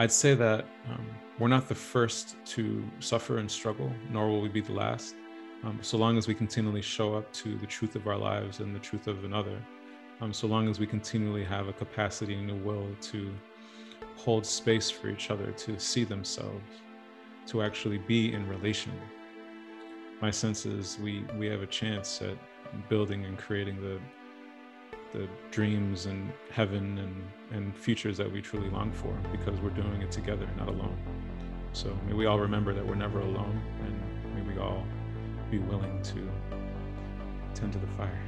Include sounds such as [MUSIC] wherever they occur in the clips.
I'd say that um, we're not the first to suffer and struggle, nor will we be the last. Um, so long as we continually show up to the truth of our lives and the truth of another, um, so long as we continually have a capacity and a will to hold space for each other, to see themselves, to actually be in relation. My sense is we we have a chance at building and creating the the dreams and heaven and, and futures that we truly long for because we're doing it together, not alone. So may we all remember that we're never alone and may we all be willing to tend to the fire.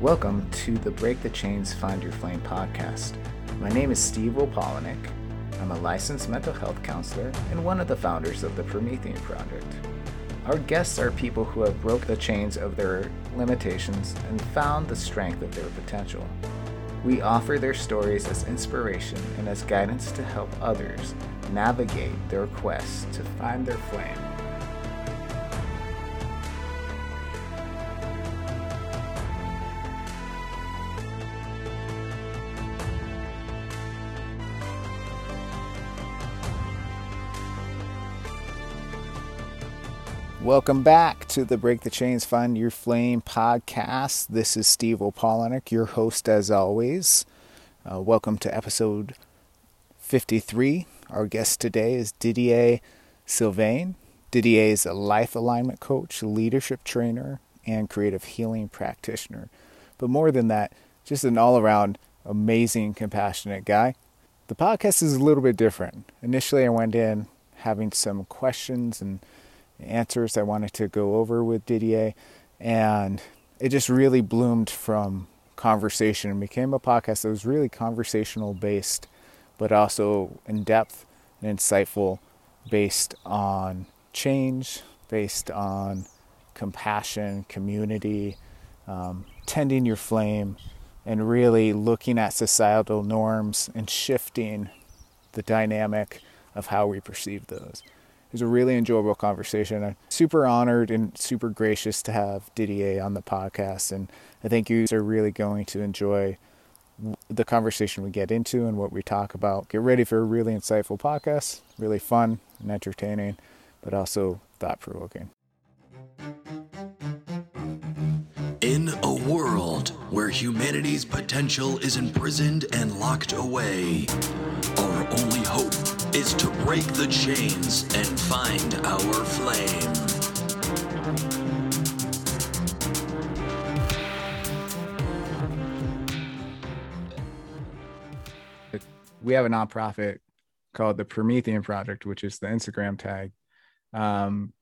Welcome to the Break the Chains Find Your Flame podcast. My name is Steve Wopolnik. I'm a licensed mental health counselor and one of the founders of the Promethean Project. Our guests are people who have broke the chains of their limitations and found the strength of their potential. We offer their stories as inspiration and as guidance to help others navigate their quest to find their flame. Welcome back to the Break the Chains Find Your Flame podcast. This is Steve Wopolnik, your host as always. Uh, welcome to episode 53. Our guest today is Didier Sylvain. Didier is a life alignment coach, leadership trainer, and creative healing practitioner. But more than that, just an all around amazing, compassionate guy. The podcast is a little bit different. Initially, I went in having some questions and answers I wanted to go over with Didier. And it just really bloomed from conversation and became a podcast that was really conversational based, but also in depth and insightful, based on change, based on compassion, community, um, tending your flame, and really looking at societal norms and shifting the dynamic of how we perceive those. It was a really enjoyable conversation. I'm super honored and super gracious to have Didier on the podcast, and I think you are really going to enjoy the conversation we get into and what we talk about. Get ready for a really insightful podcast, really fun and entertaining, but also thought provoking. In a world where humanity's potential is imprisoned and locked away, our only hope is to break the chains and find our flame. We have a nonprofit called the Promethean Project, which is the Instagram tag. Um,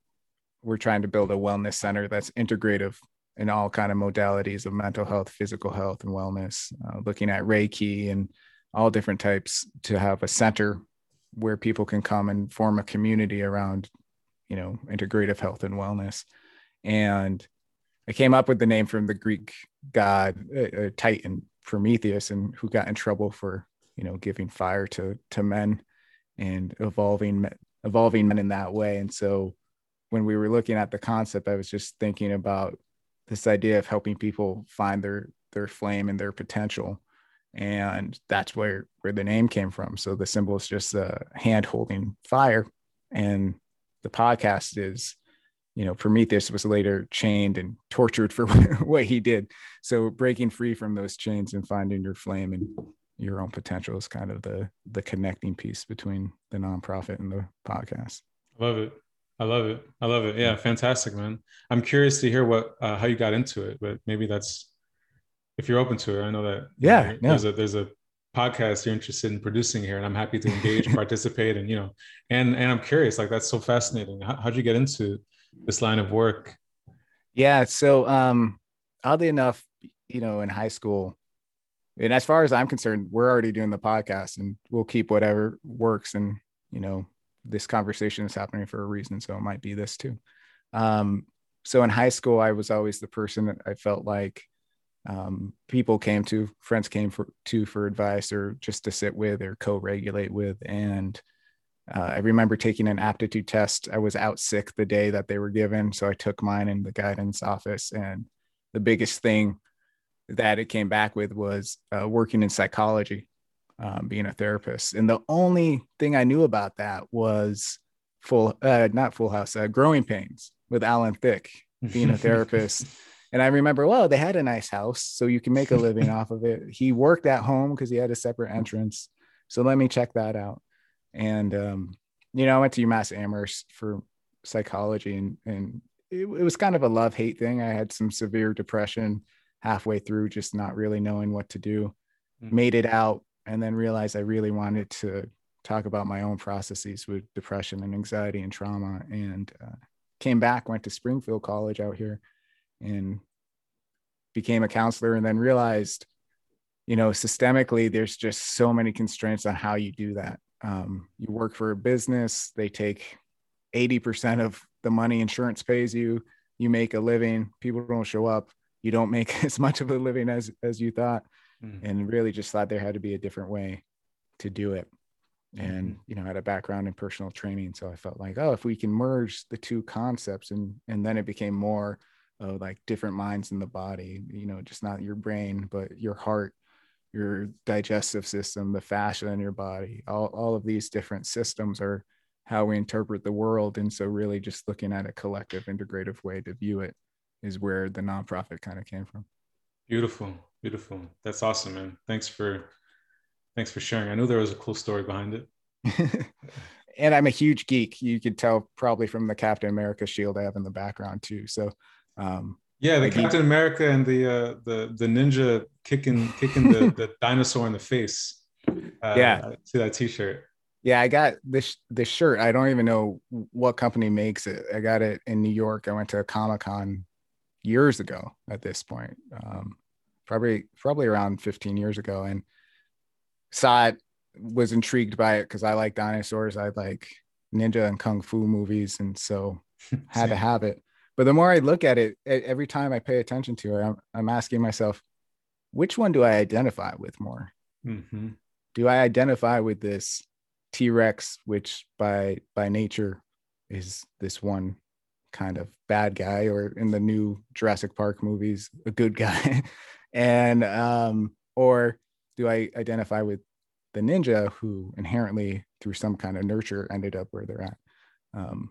we're trying to build a wellness center that's integrative in all kind of modalities of mental health, physical health, and wellness. Uh, looking at Reiki and all different types to have a center where people can come and form a community around, you know, integrative health and wellness. And I came up with the name from the Greek god uh, uh, Titan Prometheus, and who got in trouble for you know giving fire to to men and evolving evolving men in that way. And so when we were looking at the concept, I was just thinking about this idea of helping people find their their flame and their potential and that's where where the name came from. So the symbol is just a hand holding fire. And the podcast is you know prometheus was later chained and tortured for [LAUGHS] what he did. So breaking free from those chains and finding your flame and your own potential is kind of the the connecting piece between the nonprofit and the podcast. I love it. I love it. I love it. Yeah fantastic man. I'm curious to hear what uh, how you got into it but maybe that's if you're open to it, I know that yeah, you know, there's a there's a podcast you're interested in producing here, and I'm happy to engage, [LAUGHS] participate, and you know, and and I'm curious, like that's so fascinating. How, how'd you get into this line of work? Yeah, so um, oddly enough, you know, in high school, and as far as I'm concerned, we're already doing the podcast, and we'll keep whatever works, and you know, this conversation is happening for a reason, so it might be this too. Um, so in high school, I was always the person that I felt like um, people came to, friends came for, to for advice or just to sit with or co-regulate with. And uh, I remember taking an aptitude test. I was out sick the day that they were given, so I took mine in the guidance office. And the biggest thing that it came back with was uh, working in psychology, um, being a therapist. And the only thing I knew about that was full, uh, not Full House, uh, Growing Pains with Alan Thicke being a [LAUGHS] therapist. And I remember, well, they had a nice house, so you can make a living off of it. He worked at home because he had a separate entrance. So let me check that out. And um, you know, I went to UMass Amherst for psychology, and and it, it was kind of a love hate thing. I had some severe depression halfway through, just not really knowing what to do. Mm-hmm. Made it out, and then realized I really wanted to talk about my own processes with depression and anxiety and trauma, and uh, came back, went to Springfield College out here, and became a counselor, and then realized you know systemically there's just so many constraints on how you do that. Um, you work for a business they take 80% of the money insurance pays you. You make a living people don't show up. You don't make [LAUGHS] as much of a living as as you thought mm-hmm. and really just thought there had to be a different way to do it. And mm-hmm. you know I had a background in personal training. So i felt like oh if we can merge the two concepts and and then it became more of like different minds in the body you know just not your brain but your heart your digestive system, the fascia in your body, all, all of these different systems are how we interpret the world. And so, really, just looking at a collective, integrative way to view it is where the nonprofit kind of came from. Beautiful, beautiful. That's awesome, man. Thanks for thanks for sharing. I knew there was a cool story behind it. [LAUGHS] and I'm a huge geek. You could tell probably from the Captain America shield I have in the background too. So um, yeah, the Captain America and the uh, the the ninja kicking kicking the, the [LAUGHS] dinosaur in the face. Uh, yeah, see that T-shirt. Yeah, I got this this shirt. I don't even know what company makes it. I got it in New York. I went to a Comic Con years ago. At this point, um, probably probably around 15 years ago, and saw it. Was intrigued by it because I like dinosaurs. I like ninja and kung fu movies, and so had to have it but the more I look at it, every time I pay attention to it, I'm, I'm asking myself, which one do I identify with more? Mm-hmm. Do I identify with this T Rex, which by by nature is this one kind of bad guy, or in the new Jurassic Park movies, a good [LAUGHS] guy, and um, or do I identify with the ninja who inherently, through some kind of nurture, ended up where they're at? Um,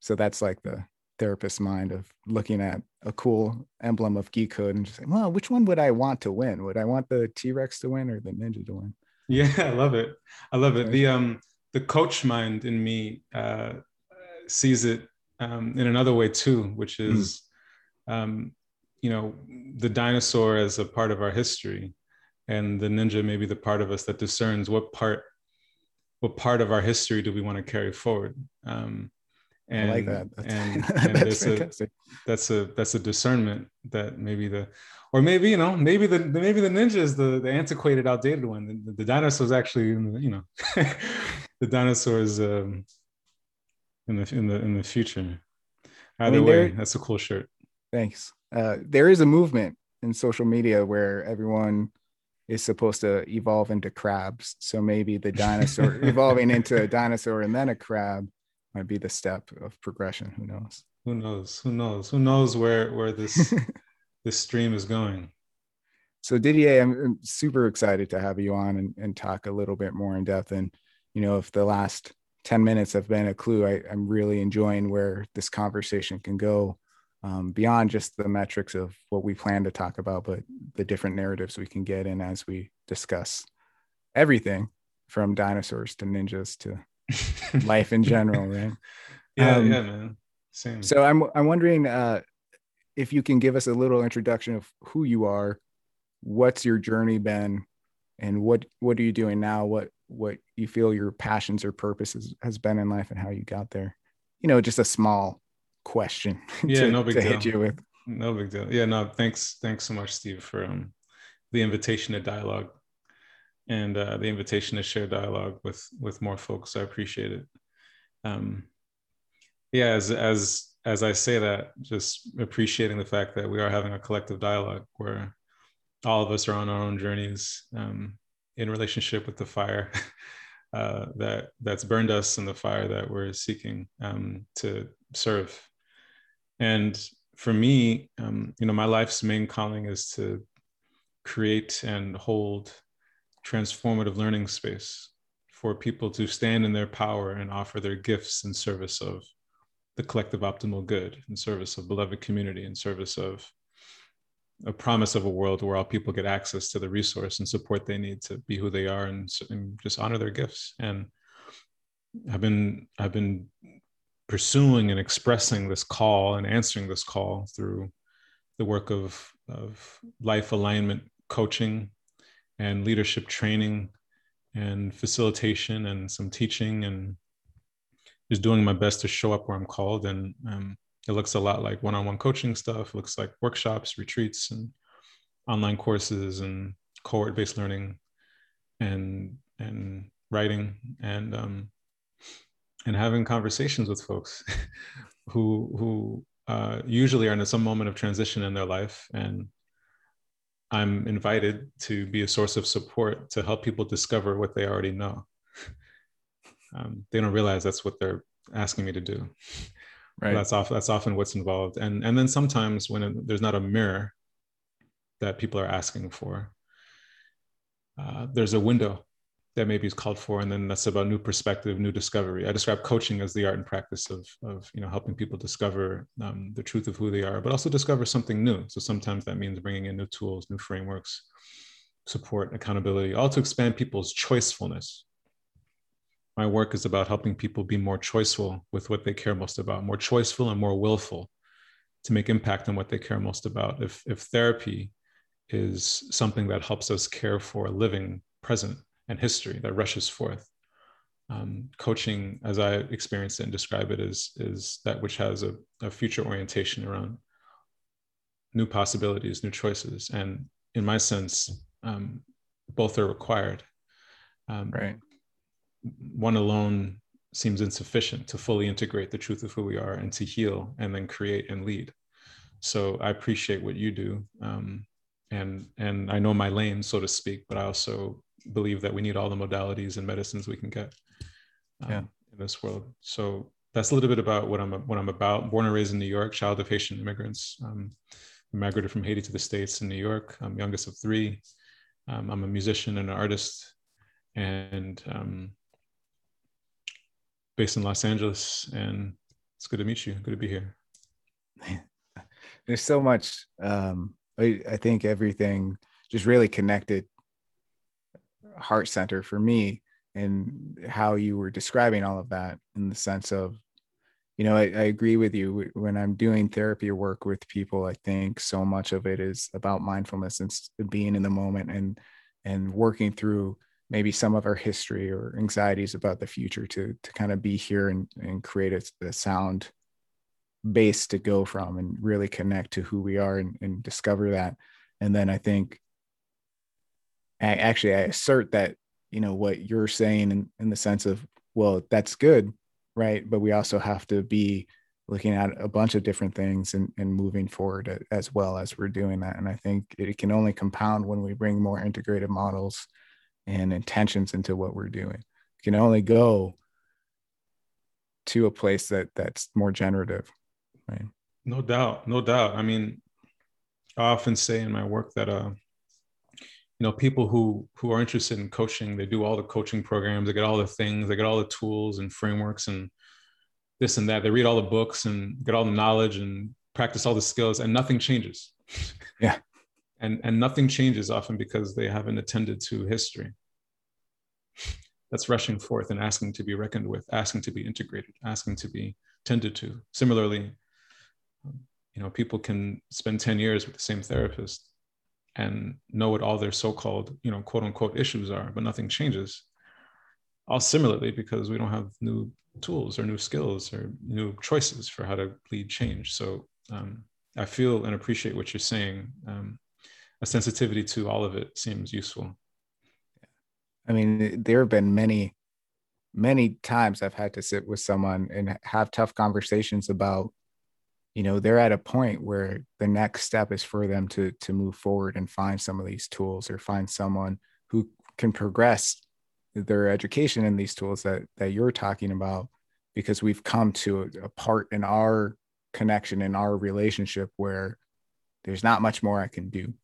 so that's like the therapist's mind of looking at a cool emblem of geekhood and just saying, well, which one would I want to win? Would I want the T-Rex to win or the ninja to win? Yeah, [LAUGHS] I love it. I love it. The um the coach mind in me uh sees it um in another way too, which hmm. is mm. um you know the dinosaur as a part of our history and the ninja may be the part of us that discerns what part what part of our history do we want to carry forward um and, I like that. That's, and, [LAUGHS] and that's fantastic. A, that's a that's a discernment that maybe the, or maybe you know maybe the maybe the ninja is the the antiquated, outdated one. The, the dinosaurs actually, you know, [LAUGHS] the dinosaurs um, in the in the in the future. Either I mean, way, there, that's a cool shirt. Thanks. Uh, there is a movement in social media where everyone is supposed to evolve into crabs. So maybe the dinosaur [LAUGHS] evolving into a dinosaur and then a crab might be the step of progression. Who knows? Who knows? Who knows? Who knows where where this [LAUGHS] this stream is going? So Didier, I'm super excited to have you on and, and talk a little bit more in depth. And you know, if the last 10 minutes have been a clue, I, am really enjoying where this conversation can go um, beyond just the metrics of what we plan to talk about, but the different narratives we can get in as we discuss everything from dinosaurs to ninjas to [LAUGHS] life in general, right? [LAUGHS] Yeah, um, yeah, man. Same. So I'm I'm wondering uh, if you can give us a little introduction of who you are, what's your journey been, and what what are you doing now? What what you feel your passions or purposes has been in life, and how you got there. You know, just a small question. [LAUGHS] Yeah, to, no big to deal. hit you with. No big deal. Yeah, no. Thanks, thanks so much, Steve, for um, the invitation to dialogue and uh, the invitation to share dialogue with with more folks. I appreciate it. Um, yeah, as as as I say that, just appreciating the fact that we are having a collective dialogue where all of us are on our own journeys um, in relationship with the fire [LAUGHS] uh, that that's burned us and the fire that we're seeking um, to serve. And for me, um, you know, my life's main calling is to create and hold transformative learning space for people to stand in their power and offer their gifts in service of the collective optimal good, in service of beloved community, in service of a promise of a world where all people get access to the resource and support they need to be who they are and, and just honor their gifts. And I've been I've been pursuing and expressing this call and answering this call through the work of, of life alignment coaching and leadership training and facilitation and some teaching and just doing my best to show up where I'm called. And um, it looks a lot like one-on-one coaching stuff. Looks like workshops, retreats, and online courses and cohort-based learning and and writing and um, and having conversations with folks [LAUGHS] who who uh, usually are in some moment of transition in their life and i'm invited to be a source of support to help people discover what they already know. [LAUGHS] Um, they don't realize that's what they're asking me to do. Right. that's often that's often what's involved. And and then sometimes when it, there's not a mirror that people are asking for uh, there's a window that maybe is called for and then that's about new perspective new discovery. I describe coaching as the art and practice of, of you know helping people discover um, the truth of who they are but also discover something new. So sometimes that means bringing in new tools new frameworks support accountability all to expand people's choicefulness. My work is about helping people be more choiceful with what they care most about more choiceful and more willful to make impact on what they care most about. If if therapy is something that helps us care for a living present and history that rushes forth. Um, coaching, as I experience it and describe it, is, is that which has a, a future orientation around new possibilities, new choices. And in my sense, um, both are required. Um, right. One alone seems insufficient to fully integrate the truth of who we are and to heal and then create and lead. So I appreciate what you do. Um, and, and I know my lane, so to speak, but I also believe that we need all the modalities and medicines we can get um, yeah. in this world. So that's a little bit about what I'm what I'm about. Born and raised in New York, child of Haitian immigrants. Um, migrated from Haiti to the States in New York. I'm youngest of three. Um, I'm a musician and an artist, and um, based in Los Angeles. And it's good to meet you. Good to be here. [LAUGHS] There's so much. Um, I, I think everything just really connected heart center for me and how you were describing all of that in the sense of you know I, I, agree with you. When i'm doing therapy work with people i think so much of it is about mindfulness and being in the moment and and working through maybe some of our history or anxieties about the future to to kind of be here and, and create a, a sound base to go from and really connect to who we are and, and discover that. And then i think actually I assert that you know what you're saying in, in the sense of well that's good right? But we also have to be looking at a bunch of different things and, and moving forward as well as we're doing that. And i think it can only compound when we bring more integrated models and intentions into what we're doing. Can only go to a place that that's more generative right? No doubt no doubt. I mean i often say in my work that uh you know people who who are interested in coaching they do all the coaching programs they get all the things they get all the tools and frameworks and this and that. They read all the books and get all the knowledge and practice all the skills and nothing changes. [LAUGHS] Yeah. And and nothing changes often because they haven't attended to history. That's rushing forth and asking to be reckoned with asking to be integrated asking to be tended to. Similarly you know people can spend 10 years with the same therapist and know what all their so-called you know quote unquote issues are but nothing changes. All similarly because we don't have new tools or new skills or new choices for how to lead change. So um, i feel and appreciate what you're saying. Um, a sensitivity to all of it seems useful. I mean there have been many many times i've had to sit with someone and have tough conversations about you know they're at a point where the next step is for them to to move forward and find some of these tools or find someone who can progress their education in these tools that that you're talking about because we've come to a, a part in our connection in our relationship where there's not much more I can do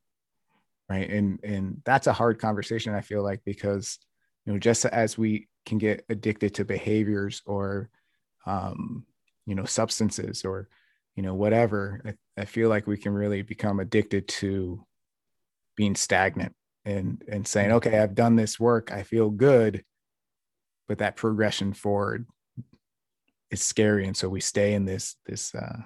right? And and that's a hard conversation i feel like because you know just as we can get addicted to behaviors or um you know substances or you know whatever I, I feel like we can really become addicted to being stagnant and and saying okay i've done this work i feel good but that progression forward is scary. And so we stay in this this uh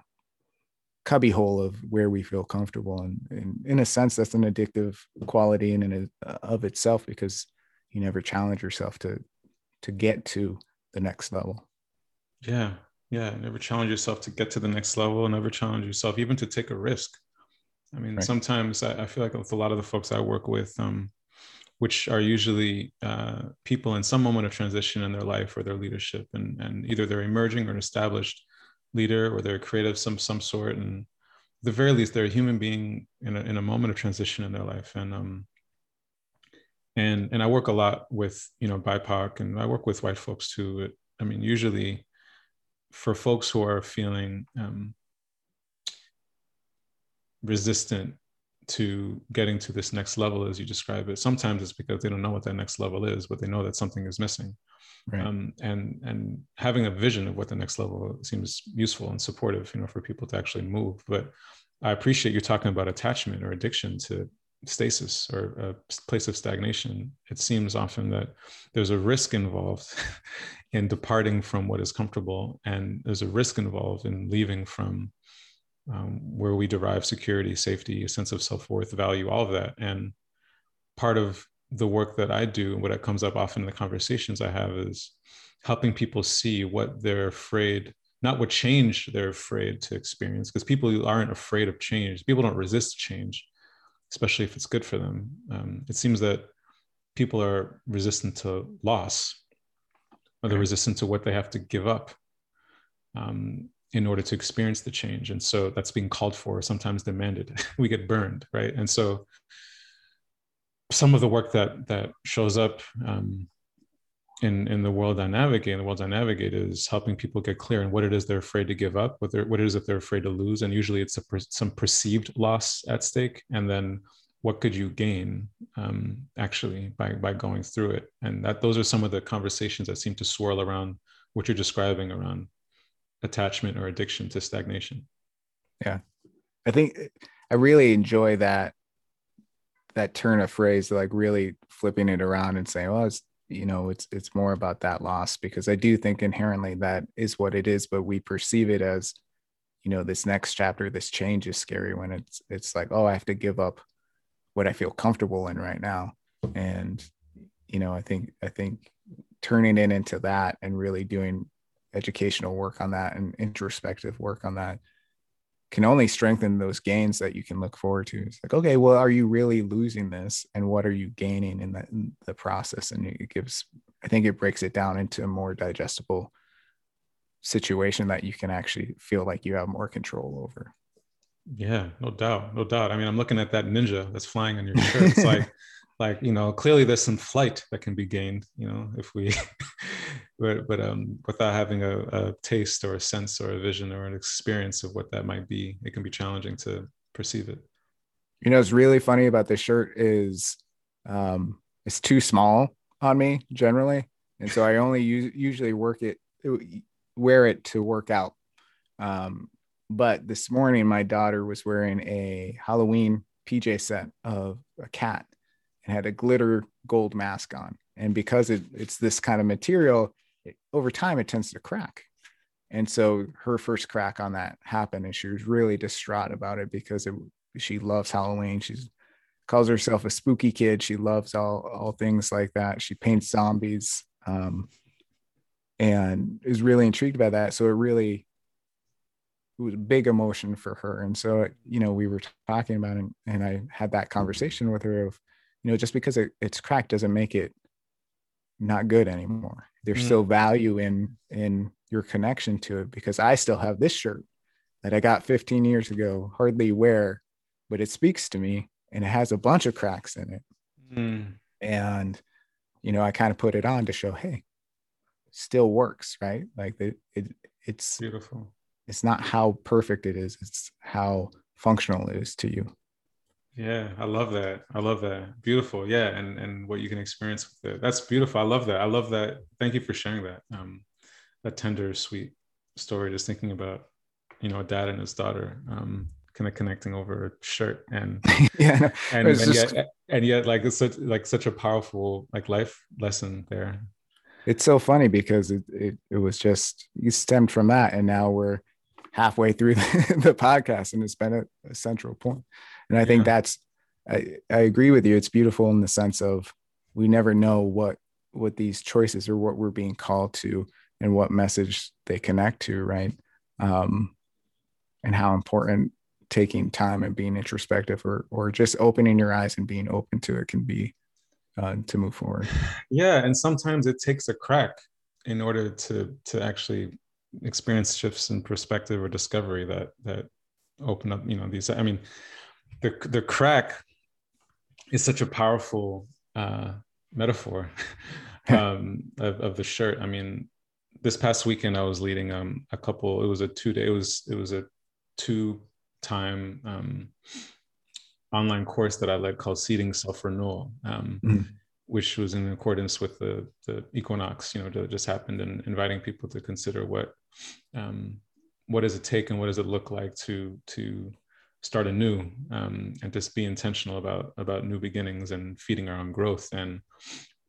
cubby hole of where we feel comfortable. And, and in a sense that's an addictive quality in and of itself because you never challenge yourself to to get to the next level. Yeah yeah never challenge yourself to get to the next level. Never challenge yourself even to take a risk. I mean right. sometimes I, I, feel like with a lot of the folks i work with um, which are usually uh, people in some moment of transition in their life or their leadership and, and either they're emerging or an established leader or they're creative some some sort. And at the very least they're a human being in a, in a moment of transition in their life. And um and and i work a lot with you know bipoc and i work with white folks too. I mean usually for folks who are feeling um, resistant to getting to this next level as you describe it sometimes it's because they don't know what that next level is but they know that something is missing. Right. um, and and having a vision of what the next level seems useful and supportive you know for people to actually move. But i appreciate you talking about attachment or addiction to stasis or a place of stagnation. It seems often that there's a risk involved [LAUGHS] in departing from what is comfortable and there's a risk involved in leaving from um, where we derive security safety a sense of self-worth value all of that and part of the work that I do, and what comes up often in the conversations I have is helping people see what they're afraid, not what change they're afraid to experience, because people aren't afraid of change. People don't resist change, especially if it's good for them. Um, it seems that people are resistant to loss, or they're resistant to what they have to give up um, in order to experience the change. And so that's being called for, sometimes demanded. [LAUGHS] we get burned, right? And so some of the work that that shows up um, in in the world I navigate, in the world I navigate, is helping people get clear on what it is they're afraid to give up, what they're, what it is that they're afraid to lose, and usually it's a, some perceived loss at stake, and then what could you gain um, actually by by going through it, and that those are some of the conversations that seem to swirl around what you're describing around attachment or addiction to stagnation. Yeah, I think I really enjoy that that turn of phrase, like really flipping it around and saying, well, it's you know, it's it's more about that loss because I do think inherently that is what it is, but we perceive it as, you know, this next chapter, this change is scary when it's it's like, oh, I have to give up what I feel comfortable in right now. And, you know, I think I think turning it into that and really doing educational work on that and introspective work on that can only strengthen those gains that you can look forward to. It's like, okay, well, are you really losing this, and what are you gaining in the, in the process? And it gives, I think, it breaks it down into a more digestible situation that you can actually feel like you have more control over. Yeah, no doubt, no doubt. I mean, I'm looking at that ninja that's flying on your [LAUGHS] shirt. It's like like you know clearly there's some flight that can be gained you know if we [LAUGHS] but but um without having a, a, taste or a sense or a vision or an experience of what that might be it can be challenging to perceive it you know what's really funny about this shirt is um it's too small on me generally and so i only use, usually work it wear it to work out um but this morning my daughter was wearing a halloween pj set of a cat and had a glitter gold mask on. And because it, it's this kind of material, it, over time it tends to crack. And so her first crack on that happened, and she was really distraught about it because it, she loves Halloween. She calls herself a spooky kid. She loves all all things like that. She paints zombies, um, and is really intrigued by that. So it really it was a big emotion for her. And so you know we were talking about it, and I had that conversation with her of you know just because it, it's cracked doesn't make it not good anymore there's mm. still value in in your connection to it because i still have this shirt that i got 15 years ago hardly wear but it speaks to me and it has a bunch of cracks in it mm. and you know i kind of put it on to show hey still works right like it, it it's beautiful it's not how perfect it is it's how functional it is to you Yeah, I love that. I love that. Beautiful. Yeah, and and what you can experience with it. That's beautiful. I love that. I love that. Thank you for sharing that. Um, that tender, sweet story. Just thinking about, you know, a dad and his daughter, um, kind of connecting over a shirt, and [LAUGHS] yeah, no, and, and just... yet, and yet, like it's such like such a powerful like life lesson there. It's so funny because it it, it was just you stemmed from that, and now we're halfway through the, [LAUGHS] the podcast, and it's been a, a central point. And i think that's I, I agree with you. It's beautiful in the sense of we never know what what these choices or what we're being called to and what message they connect to right? Um and how important taking time and being introspective or or just opening your eyes and being open to it can be uh, to move forward. [LAUGHS] Yeah and sometimes it takes a crack in order to to actually experience shifts in perspective or discovery that that open up you know these i mean the the crack is such a powerful uh, metaphor [LAUGHS] um, of, of, the shirt. I mean, this past weekend I was leading um, a couple. It was a two day. It was it was a two time um, online course that I led called Seeding Self Renewal, um, mm-hmm. Which was in accordance with the the equinox. You know, that just happened, and inviting people to consider what um, what does it take and what does it look like to to start anew um, and just be intentional about about new beginnings and feeding our own growth and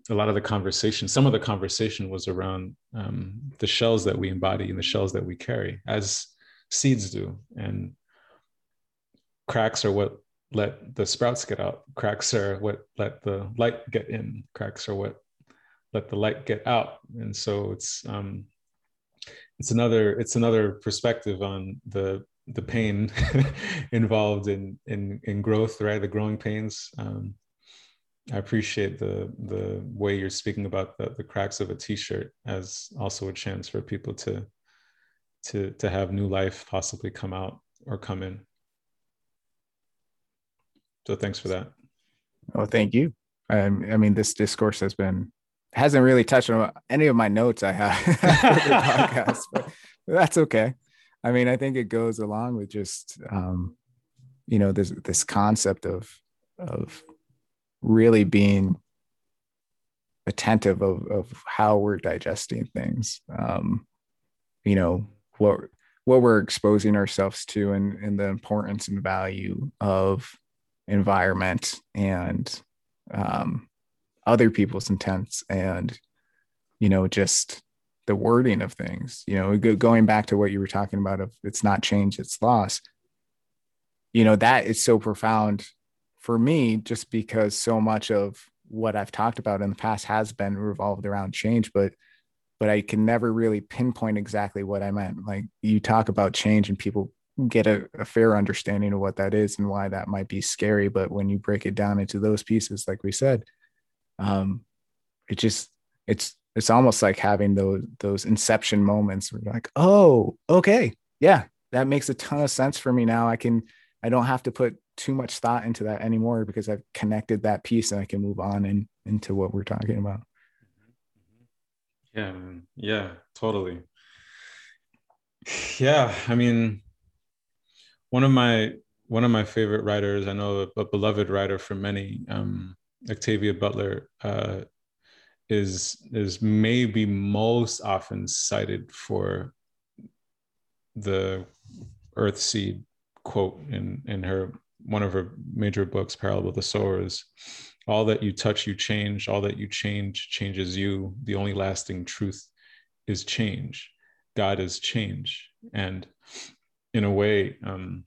a lot of the conversation some of the conversation was around um, the shells that we embody and the shells that we carry as seeds do and cracks are what let the sprouts get out cracks are what let the light get in cracks are what let the light get out and so it's um it's another it's another perspective on the the pain [LAUGHS] involved in in in growth, right? The growing pains. Um, I appreciate the the way you're speaking about the, the cracks of a t-shirt as also a chance for people to to to have new life possibly come out or come in. So thanks for that. Oh, thank you. I mean, this discourse has been hasn't really touched on any of my notes I have [LAUGHS] the podcast, but that's okay. I mean, I think it goes along with just um, you know this this concept of of really being attentive of of how we're digesting things. Um, you know what what we're exposing ourselves to and, and the importance and value of environment and um, other people's intents and you know just the wording of things you know going back to what you were talking about of it's not change it's loss. You know that is so profound for me just because so much of what i've talked about in the past has been revolved around change but but i can never really pinpoint exactly what i meant. Like you talk about change and people get a, a fair understanding of what that is and why that might be scary but when you break it down into those pieces like we said um it just it's it's almost like having those those inception moments where you're like, oh, okay, yeah, that makes a ton of sense for me now. I can I don't have to put too much thought into that anymore because I've connected that piece and I can move on and into what we're talking about. Yeah, yeah, totally. [SIGHS] Yeah, I mean, one of my one of my favorite writers, I know a, a beloved writer for many, um, Octavia Butler, uh, is is maybe most often cited for the Earthseed quote in in her one of her major books parable of the sowers. All that you touch you change. All that you change changes you. The only lasting truth is change. God is change. And in a way um,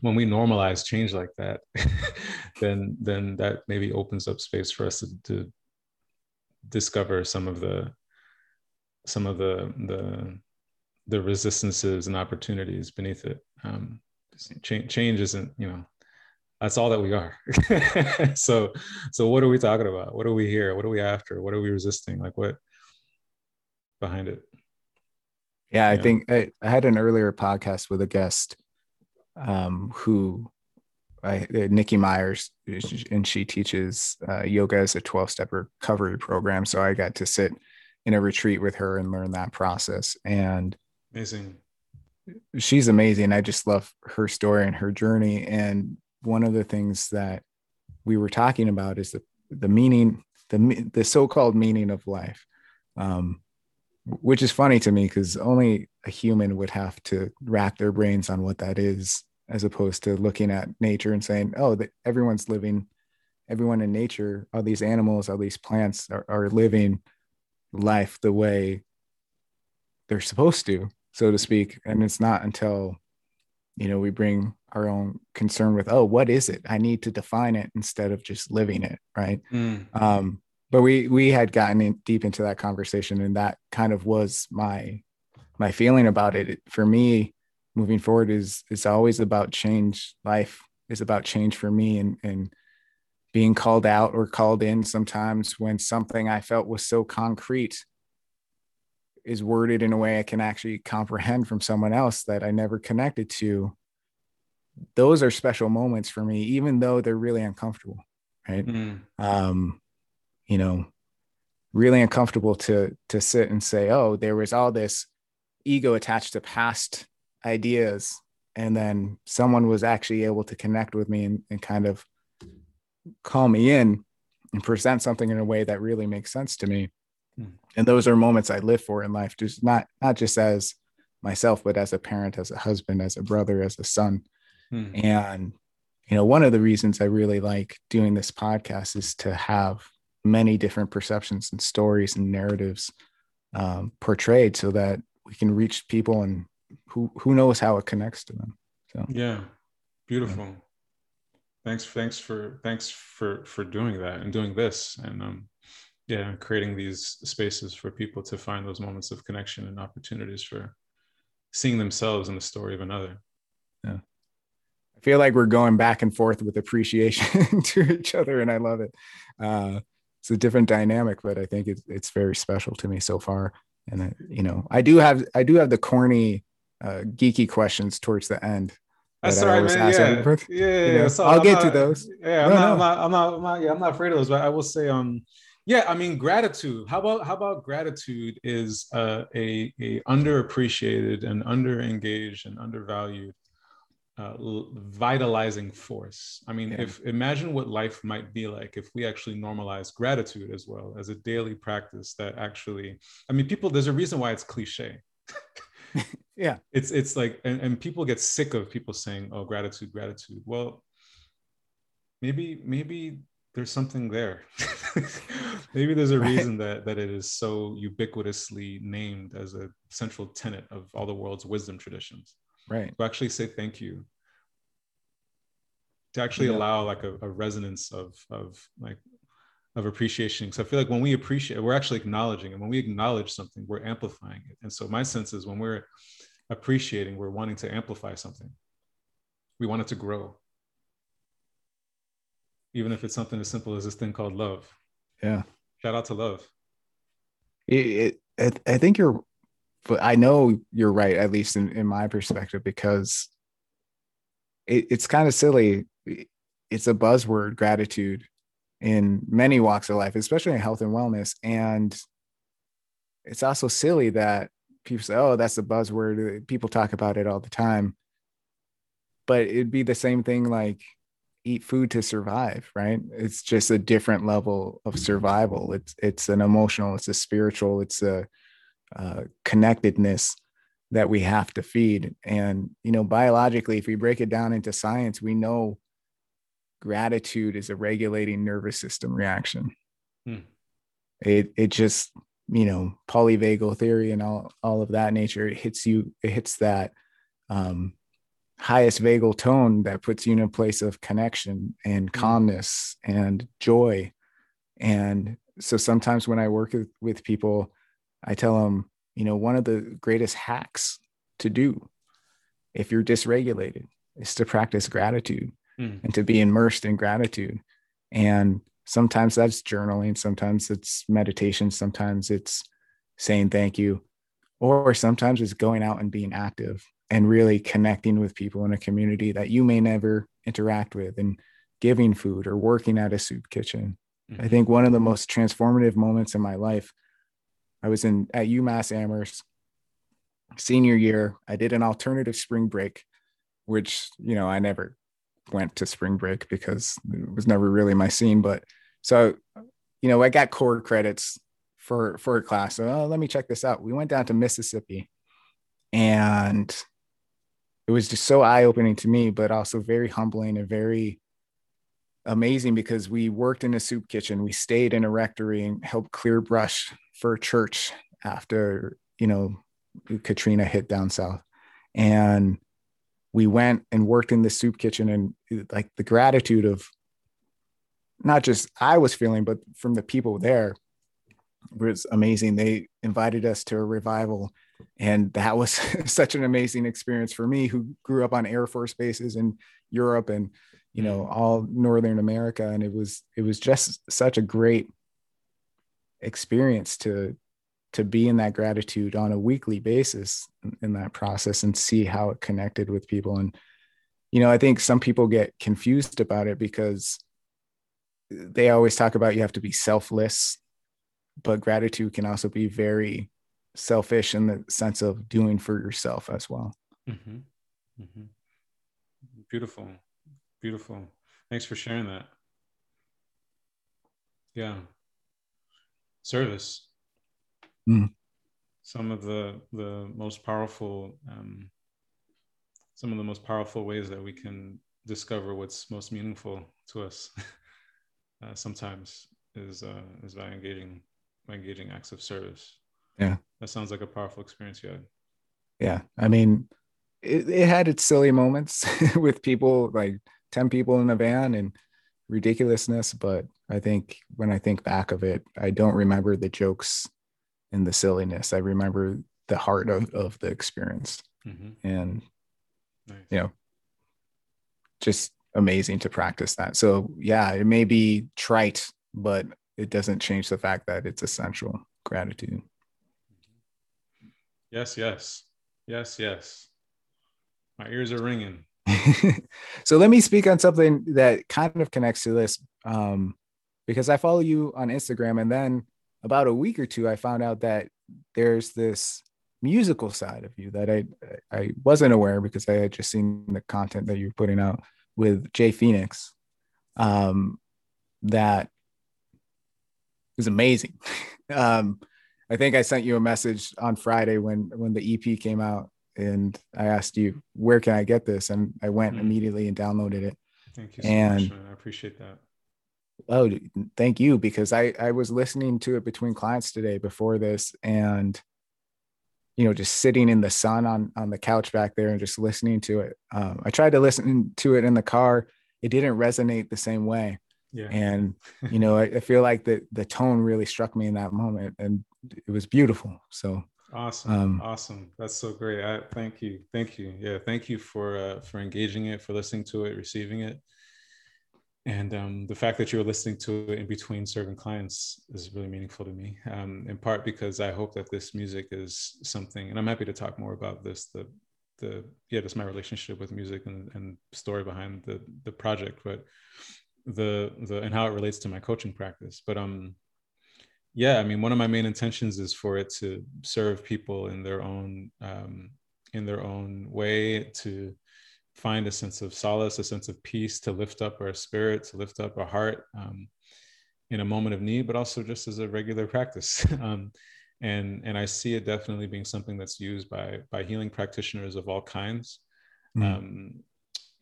when we normalize change like that [LAUGHS] then then that maybe opens up space for us to, to discover some of the some of the the the resistances and opportunities beneath it. Um, change, change isn't, you know, that's all that we are. [LAUGHS] so, so what are we talking about? What are we here? What are we after? What are we resisting? Like what behind it? Yeah, I think I, I, had an earlier podcast with a guest um, who I, uh, Nikki Myers, and she teaches uh, yoga as a 12 step recovery program. So I got to sit in a retreat with her and learn that process. And amazing. She's amazing. I just love her story and her journey. And one of the things that we were talking about is the the meaning the the so-called meaning of life um, which is funny to me because only a human would have to rack their brains on what that is as opposed to looking at nature and saying oh that everyone's living everyone in nature all these animals all these plants are, are living life the way they're supposed to so to speak. And it's not until you know we bring our own concern with oh what is it? I need to define it instead of just living it right? Mm. um, but we we had gotten in deep into that conversation and that kind of was my my feeling about it for me moving forward is is always about change life is about change for me and and being called out or called in sometimes when something i felt was so concrete is worded in a way I can actually comprehend from someone else that I never connected to, those are special moments for me, even though they're really uncomfortable. Right. Mm. Um, you know, really uncomfortable to to sit and say, oh, there was all this ego attached to past ideas. And then someone was actually able to connect with me and, and kind of call me in and present something in a way that really makes sense to me Hmm. and those are moments i live for in life just not not just as myself but as a parent as a husband as a brother as a son hmm. and you know one of the reasons i really like doing this podcast is to have many different perceptions and stories and narratives um, portrayed so that we can reach people and who who knows how it connects to them. So yeah. Beautiful. Yeah. thanks thanks for thanks for for doing that and doing this and um yeah creating these spaces for people to find those moments of connection and opportunities for seeing themselves in the story of another. Yeah. I feel like we're going back and forth with appreciation [LAUGHS] to each other and i love it. Uh, it's a different dynamic but i think it's, it's very special to me so far and I, you know i do have i do have the corny uh, geeky questions towards the end that's all right, man. Yeah, yeah, yeah. So I'll I'm get not, to those. Yeah, I'm, no, not, no. I'm, not, I'm not, I'm not, yeah, I'm not afraid of those. But I will say, um, yeah, I mean, gratitude. How about how about gratitude is uh, a a underappreciated and underengaged and undervalued uh, vitalizing force. I mean, yeah. if imagine what life might be like if we actually normalize gratitude as well as a daily practice that actually. I mean, people. There's a reason why it's cliche. [LAUGHS] yeah, it's it's like, and, and people get sick of people saying, "Oh, gratitude, gratitude." Well, maybe maybe there's something there. [LAUGHS] Maybe there's a right. reason that that it is so ubiquitously named as a central tenet of all the world's wisdom traditions. Right. To actually say thank you. To actually yeah. allow like a, a, resonance of of like of appreciation. So I feel like when we appreciate, we're actually acknowledging, and when we acknowledge something, we're amplifying it. And so my sense is when we're appreciating, we're wanting to amplify something. We want it to grow even if it's something as simple as this thing called love. Yeah. Shout out to love. It, it, I think you're, but I know you're right, at least in, in my perspective, because it, it's kind of silly. It's a buzzword, gratitude, in many walks of life, especially in health and wellness. And it's also silly that people say, oh, that's a buzzword. Uh, people talk about it all the time. But it'd be the same thing like eat food to survive right it's just a different level of survival it's it's an emotional it's a spiritual it's a uh, connectedness that we have to feed and you know biologically if we break it down into science we know gratitude is a regulating nervous system reaction hmm. it it just you know polyvagal theory and all all of that nature it hits you it hits that um highest vagal tone that puts you in a place of connection and mm. calmness and joy. And so sometimes when I work with, with people, I tell them, you know, one of the greatest hacks to do if you're dysregulated is to practice gratitude mm. and to be immersed in gratitude. And sometimes that's journaling, sometimes it's meditation, sometimes it's saying thank you, or sometimes it's going out and being active and really connecting with people in a community that you may never interact with and giving food or working at a soup kitchen. Mm-hmm. I think one of the most transformative moments in my life, I was in at UMass Amherst senior year. I did an alternative spring break, which, you know, I never went to spring break because it was never really my scene. But so, you know, I got core credits for for a class. So oh, let me check this out. We went down to Mississippi, and it was just so eye opening to me, but also very humbling and very amazing because we worked in a soup kitchen. We stayed in a rectory and helped clear brush for church after you know Katrina hit down south, and we went and worked in the soup kitchen and like the gratitude of not just I was feeling, but from the people there was amazing. They invited us to a revival, and that was [LAUGHS] such an amazing experience for me, who grew up on Air Force bases in Europe and you know all Northern America, and it was it was just such a great experience to to be in that gratitude on a weekly basis in, in that process and see how it connected with people and you know i think some people get confused about it because they always talk about you have to be selfless but gratitude can also be very selfish in the sense of doing for yourself as well mm-hmm. Mm-hmm. beautiful beautiful. Thanks for sharing that. Yeah. Service. Mm. some of the the most powerful um, some of the most powerful ways that we can discover what's most meaningful to us [LAUGHS] uh, sometimes is uh, is by engaging by engaging acts of service. Yeah. That sounds like a powerful experience you had yeah. I mean it, it had its silly moments [LAUGHS] with people like 10 people in a van and ridiculousness but i think when i think back of it i don't remember the jokes and the silliness. I remember the heart of, of the experience. Mm-hmm. And nice. you know, just amazing to practice that. So yeah, it may be trite, but it doesn't change the fact that it's essential gratitude. Yes, yes. Yes, yes. My ears are ringing. [LAUGHS] so let me speak on something that kind of connects to this um, because I follow you on Instagram and then about a week or two, I found out that there's this musical side of you that I I wasn't aware because I had just seen the content that you're putting out with Jay Phoenix. Um, that is amazing. [LAUGHS] um, I think I sent you a message on Friday when when the EP came out, and I asked you where can I get this, and I went mm-hmm. immediately and downloaded it. Thank you so and, much. I appreciate that. Oh, thank you. Because I, I was listening to it between clients today before this and, you know, just sitting in the sun on, on the couch back there and just listening to it. Um, I tried to listen to it in the car. It didn't resonate the same way. Yeah. And, [LAUGHS] you know, I, I feel like the, the tone really struck me in that moment and it was beautiful. So awesome. Um, awesome. That's so great. I thank you. Thank you. Yeah. Thank you for, uh, for engaging it, for listening to it, receiving it and um, the fact that you're listening to it in between serving clients is really meaningful to me um, in part because i hope that this music is something and i'm happy to talk more about this the the yeah just my relationship with music and, and story behind the the project but the the and how it relates to my coaching practice but um yeah i mean one of my main intentions is for it to serve people in their own um in their own way to find a sense of solace, a sense of peace, to lift up our spirit, to lift up our heart um, in a moment of need, but also just as a regular practice. [LAUGHS] um, and and I see it definitely being something that's used by by healing practitioners of all kinds. Mm.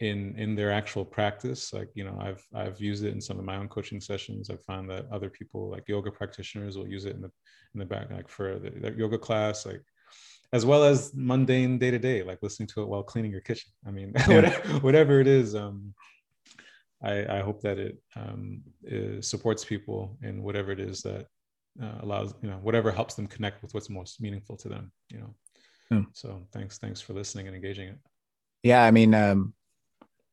In in their actual practice like you know i've i've used it in some of my own coaching sessions i've found that other people like yoga practitioners will use it in the in the back like for the, their yoga class like as well as mundane day to day, like listening to it while cleaning your kitchen. I mean, [LAUGHS] yeah. whatever, it is, um, I, I, hope that it, um, it, supports people in whatever it is that uh, allows, you know, whatever helps them connect with what's most meaningful to them, you know. Hmm. So thanks, thanks for listening and engaging it. Yeah, I mean, um,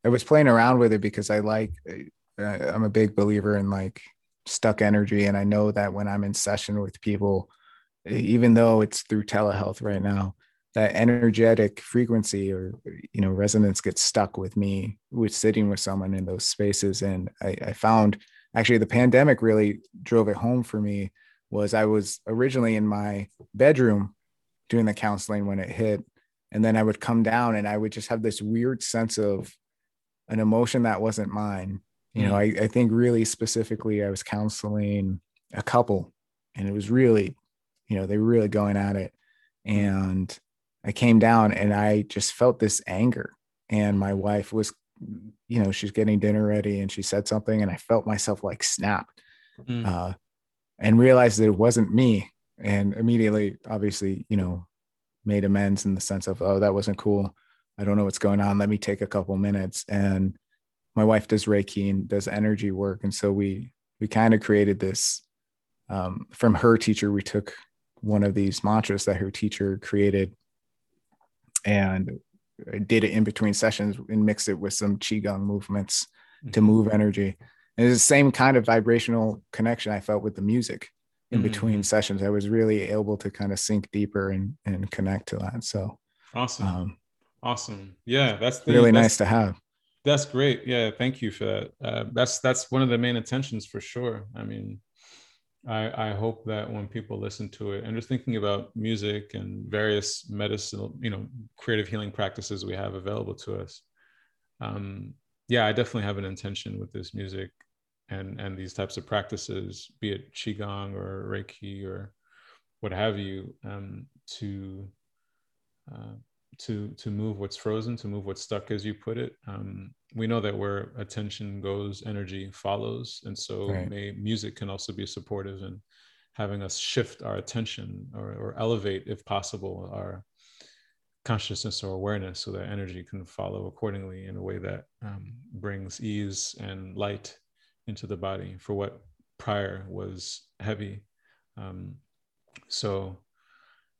I was playing around with it because I like, uh, I'm a big believer in like stuck energy, and I know that when I'm in session with people even though it's through telehealth right now that energetic frequency or you know resonance gets stuck with me with sitting with someone in those spaces. And I, I, found actually the pandemic really drove it home for me was i was originally in my bedroom doing the counseling when it hit and then i would come down and i would just have this weird sense of an emotion that wasn't mine. You know, Mm. I, I think really specifically, I was counseling a couple, and it was really, you know, they were really going at it. And I came down and I just felt this anger. And my wife was, you know, she's getting dinner ready and she said something, and I felt myself like snap Mm. uh, and realized that it wasn't me. And immediately, obviously, you know, made amends in the sense of, oh, that wasn't cool. I don't know what's going on. Let me take a couple minutes. And my wife does Reiki and does energy work. And so we we kind of created this um, from her teacher. We took one of these mantras that her teacher created and did it in between sessions and mixed it with some qigong movements to Mhm. move energy. And it's the same kind of vibrational connection I felt with the music in Mhm. between sessions. I was really able to kind of sink deeper and and connect to that. So Awesome. um, awesome. Yeah, that's the, really that's- nice to have. That's great. Yeah, thank you for that. Uh, that's that's one of the main intentions for sure. I mean, I I hope that when people listen to it and just thinking about music and various medicinal, you know, creative healing practices we have available to us. Um, yeah, I definitely have an intention with this music and and these types of practices, be it qigong or reiki or what have you, um, to uh, to to move what's frozen, to move what's stuck, as you put it. Um, we know that where attention goes, energy follows, and so Right. may music can also be supportive in having us shift our attention or, or elevate, if possible, our consciousness or awareness, so that energy can follow accordingly in a way that um, brings ease and light into the body for what prior was heavy. Um, so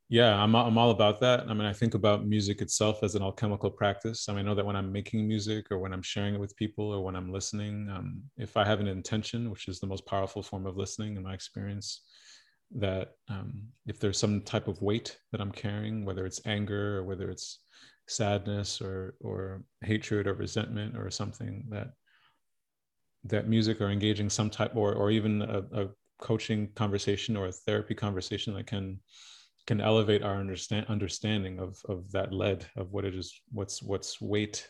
yeah I'm, I'm all about that i mean i think about music itself as an alchemical practice. I mean i know that when i'm making music or when i'm sharing it with people or when i'm listening um, if i have an intention which is the most powerful form of listening in my experience that um, if there's some type of weight that i'm carrying whether it's anger or whether it's sadness or or hatred or resentment or something that that music or engaging some type or or even a, a coaching conversation or a therapy conversation that can can elevate our understand understanding of of that lead of what it is what's what's weight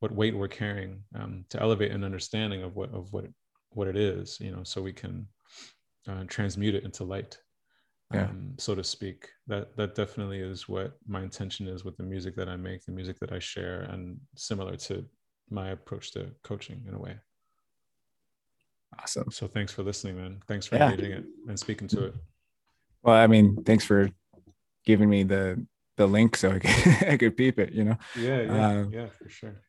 what weight we're carrying um, to elevate an understanding of what of what what it is you know so we can uh, transmute it into light Yeah. um, so to speak that that definitely is what my intention is with the music that i make the music that i share and similar to my approach to coaching in a way Awesome. so thanks for listening man thanks for Yeah. engaging it and speaking to it Well, I mean, thanks for giving me the the link so I could [LAUGHS] I could peep it. You know. yeah yeah Um, yeah for sure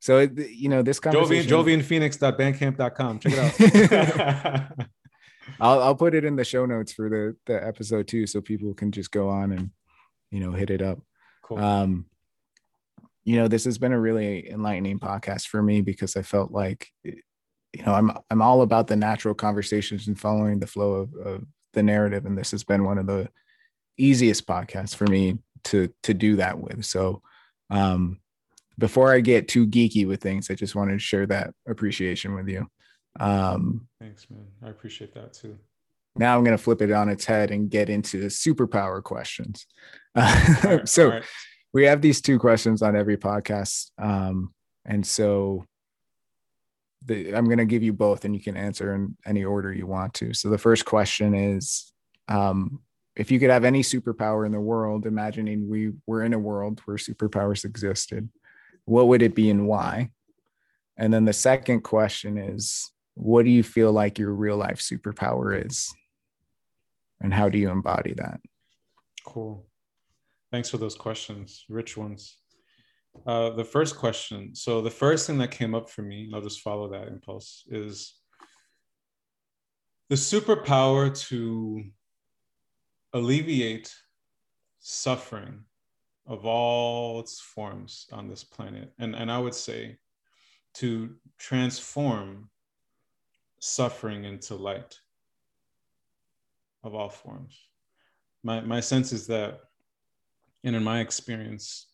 So it, you know this Jovian, conversation. jovianphoenix.bandcamp.com. Check it out. [LAUGHS] [LAUGHS] I'll I'll put it in the show notes for the the episode too, so people can just go on and you know hit it up. cool. Um, you know, this has been a really enlightening podcast for me because I felt like, you know, I'm I'm all about the natural conversations and following the flow of, of the narrative, and this has been one of the easiest podcasts for me to to do that with. So, um, before I get too geeky with things, I just wanted to share that appreciation with you. Um, Thanks, man. I appreciate that too. now I'm going to flip it on its head and get into the superpower questions. [LAUGHS] All right, so right. we have these two questions on every podcast. Um, and so the, I'm going to give you both and you can answer in any order you want to. So the first question is um, if you could have any superpower in the world, imagining we were in a world where superpowers existed, what would it be and why? And then the second question is what do you feel like your real life superpower is? And how do you embody that? Cool. Thanks for those questions, rich ones. Uh, the first question. So the first thing that came up for me, and I'll just follow that impulse, is the superpower to alleviate suffering of all its forms on this planet. And, and I would say to transform suffering into light of all forms. My, my sense is that, and in my experience,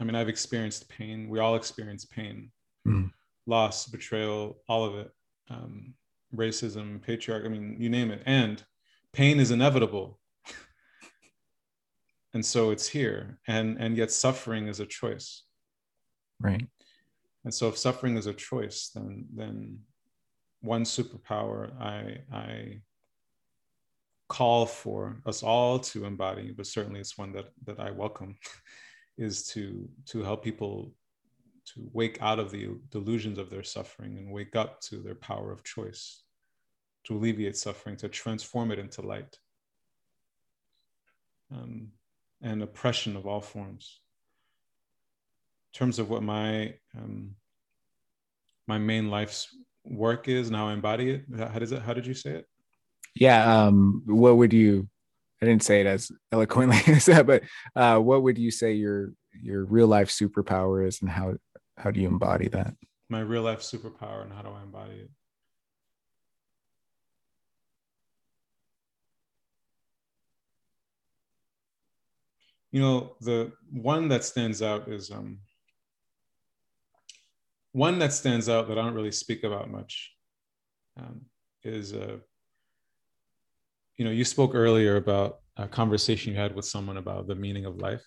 I mean, I've experienced pain. We all experience pain, Mhm. loss, betrayal, all of it, um, racism, patriarchy, I mean, you name it. And pain is inevitable. [LAUGHS] and so it's here. And, and yet suffering is a choice. Right. And so if suffering is a choice, then then one superpower I I call for us all to embody, but certainly it's one that that I welcome, [LAUGHS] is to to help people to wake out of the delusions of their suffering and wake up to their power of choice, to alleviate suffering, to transform it into light. Um, and oppression of all forms. In terms of what my um, my main life's work is and how I embody it, how does it? How did you say it? Yeah. Um, what would you? I didn't say it as eloquently [LAUGHS] as that, but uh, what would you say your your real life superpower is, and how how do you embody that? My real life superpower, and how do I embody it? you know the one that stands out is um, one that stands out that i don't really speak about much um, is uh, you know you spoke earlier about a conversation you had with someone about the meaning of life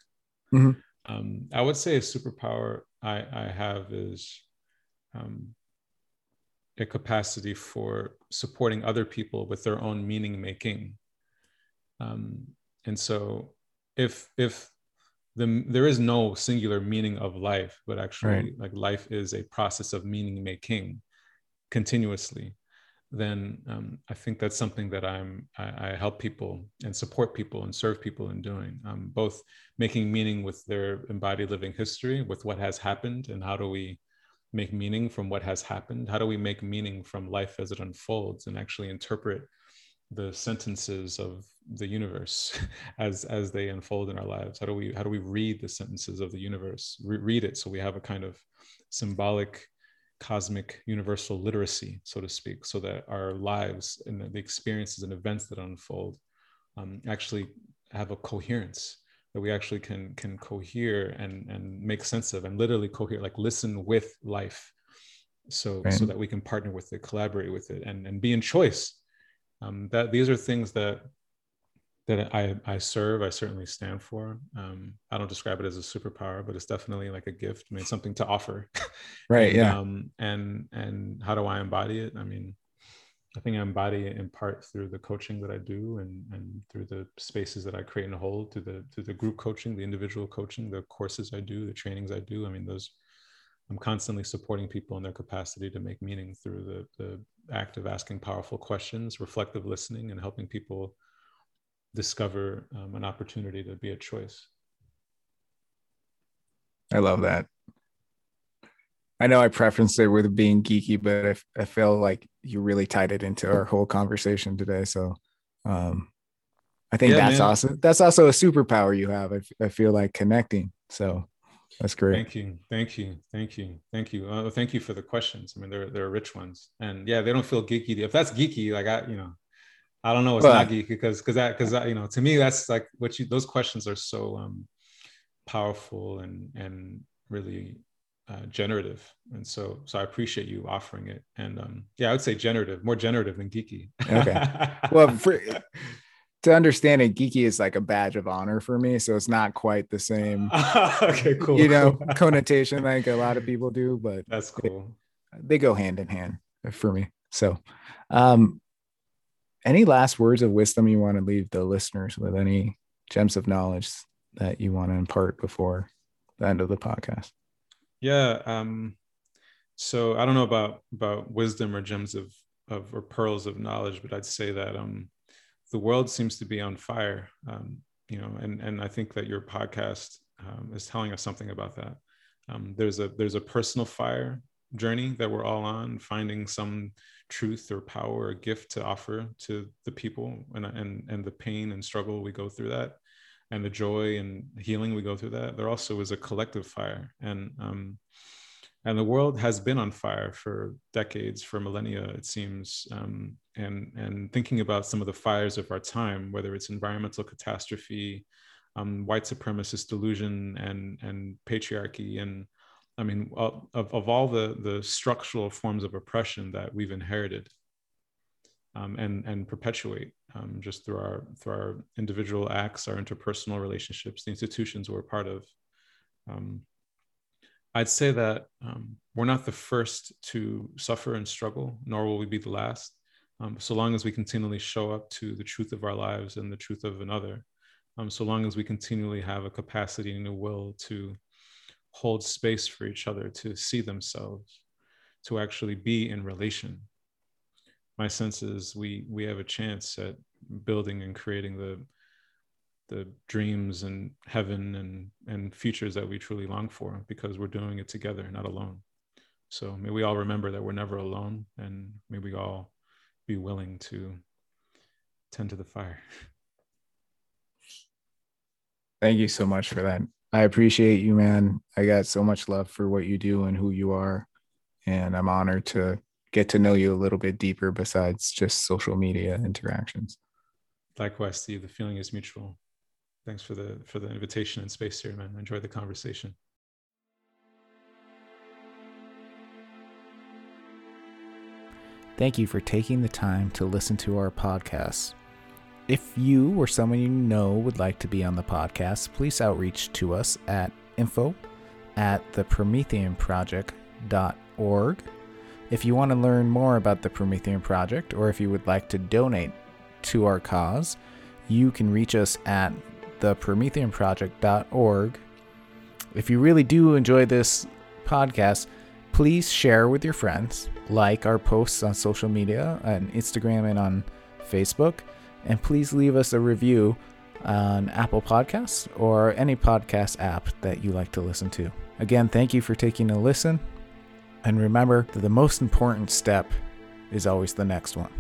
mm-hmm. um, i would say a superpower i, I have is um, a capacity for supporting other people with their own meaning making um, and so if if the there is no singular meaning of life but actually right. like life is a process of meaning making continuously then um, i think that's something that i'm I, I, help people and support people and serve people in doing um, both making meaning with their embodied living history with what has happened and how do we make meaning from what has happened? How do we make meaning from life as it unfolds and actually interpret the sentences of the universe [LAUGHS] as as they unfold in our lives? How do we how do we read the sentences of the universe? Re- read it so we have a kind of symbolic cosmic universal literacy so to speak so that our lives and the experiences and events that unfold um, actually have a coherence that we actually can can cohere and and make sense of and literally cohere like listen with life so right. so that we can partner with it collaborate with it and and be in choice um, that these are things that that I, I serve, I certainly stand for. Um, I don't describe it as a superpower, but it's definitely like a gift. I mean, something to offer. [LAUGHS] Right. and, yeah. Um, and and how do I embody it? I mean, I think I embody it in part through the coaching that I do, and and through the spaces that I create and hold, through the through the group coaching, the individual coaching, the courses I do, the trainings I do. I mean, those. I'm constantly supporting people in their capacity to make meaning through the the act of asking powerful questions, reflective listening, and helping people discover um, an opportunity to be a choice. I love that. I know I preferenced it with being geeky, but I, I feel like you really tied it into our whole conversation today. So um, I think yeah, that's man. awesome. That's also a superpower you have. I, I feel like connecting. So that's great. Thank you. Thank you. Thank you. Thank you. Uh, thank you for the questions. I mean, they're, they're rich ones. And yeah, they don't feel geeky. If that's geeky, like I, you know, I don't know. It's not geeky because because that because you know to me that's like what you those questions are so um, powerful and and really uh, generative. And so so I appreciate you offering it. And um, yeah, I would say generative, more generative than geeky. okay. [LAUGHS] Well, for, to understand it, geeky is like a badge of honor for me. So it's not quite the same. [LAUGHS] okay, cool. You know, connotation like a lot of people do, but that's cool. They, they go hand in hand for me. So, um, any last words of wisdom you want to leave the listeners with? Any gems of knowledge that you want to impart before the end of the podcast? Yeah um so i don't know about about wisdom or gems of of or pearls of knowledge but i'd say that um the world seems to be on fire um you know and and i think that your podcast um, is telling us something about that. Um, there's a there's a personal fire journey that we're all on finding some truth or power or gift to offer to the people and, and, and the pain and struggle we go through that and the joy and healing we go through that there also is a collective fire. And um, and the world has been on fire for decades for millennia it seems um, and and thinking about some of the fires of our time whether it's environmental catastrophe um, white supremacist delusion and and patriarchy and I mean, of, of all the, the structural forms of oppression that we've inherited um, and, and perpetuate um, just through our, through our individual acts, our interpersonal relationships, the institutions we're part of. Um, I'd say that um, we're not the first to suffer and struggle, nor will we be the last. Um, so long as we continually show up to the truth of our lives and the truth of another, um, so long as we continually have a capacity and a will to hold space for each other, to see themselves, to actually be in relation. My sense is we we have a chance at building and creating the the dreams and heaven and and futures that we truly long for because we're doing it together not alone. So may we all remember that we're never alone and may we all be willing to tend to the fire. [LAUGHS] Thank you so much for that i appreciate you man i got so much love for what you do and who you are and i'm honored to get to know you a little bit deeper besides just social media interactions likewise steve the feeling is mutual thanks for the for the invitation and space here, man. Enjoy the conversation. Thank you for taking the time to listen to our podcast. If you or someone you know would like to be on the podcast, please outreach to us at info at the Promethean Project.org. If you want to learn more about the Promethean Project or if you would like to donate to our cause, you can reach us at theprometheanproject.org. If you really do enjoy this podcast, please share with your friends, like our posts on social media, on Instagram and on Facebook, and please leave us a review on Apple Podcasts or any podcast app that you like to listen to. Again, thank you for taking a listen. And remember that the most important step is always the next one.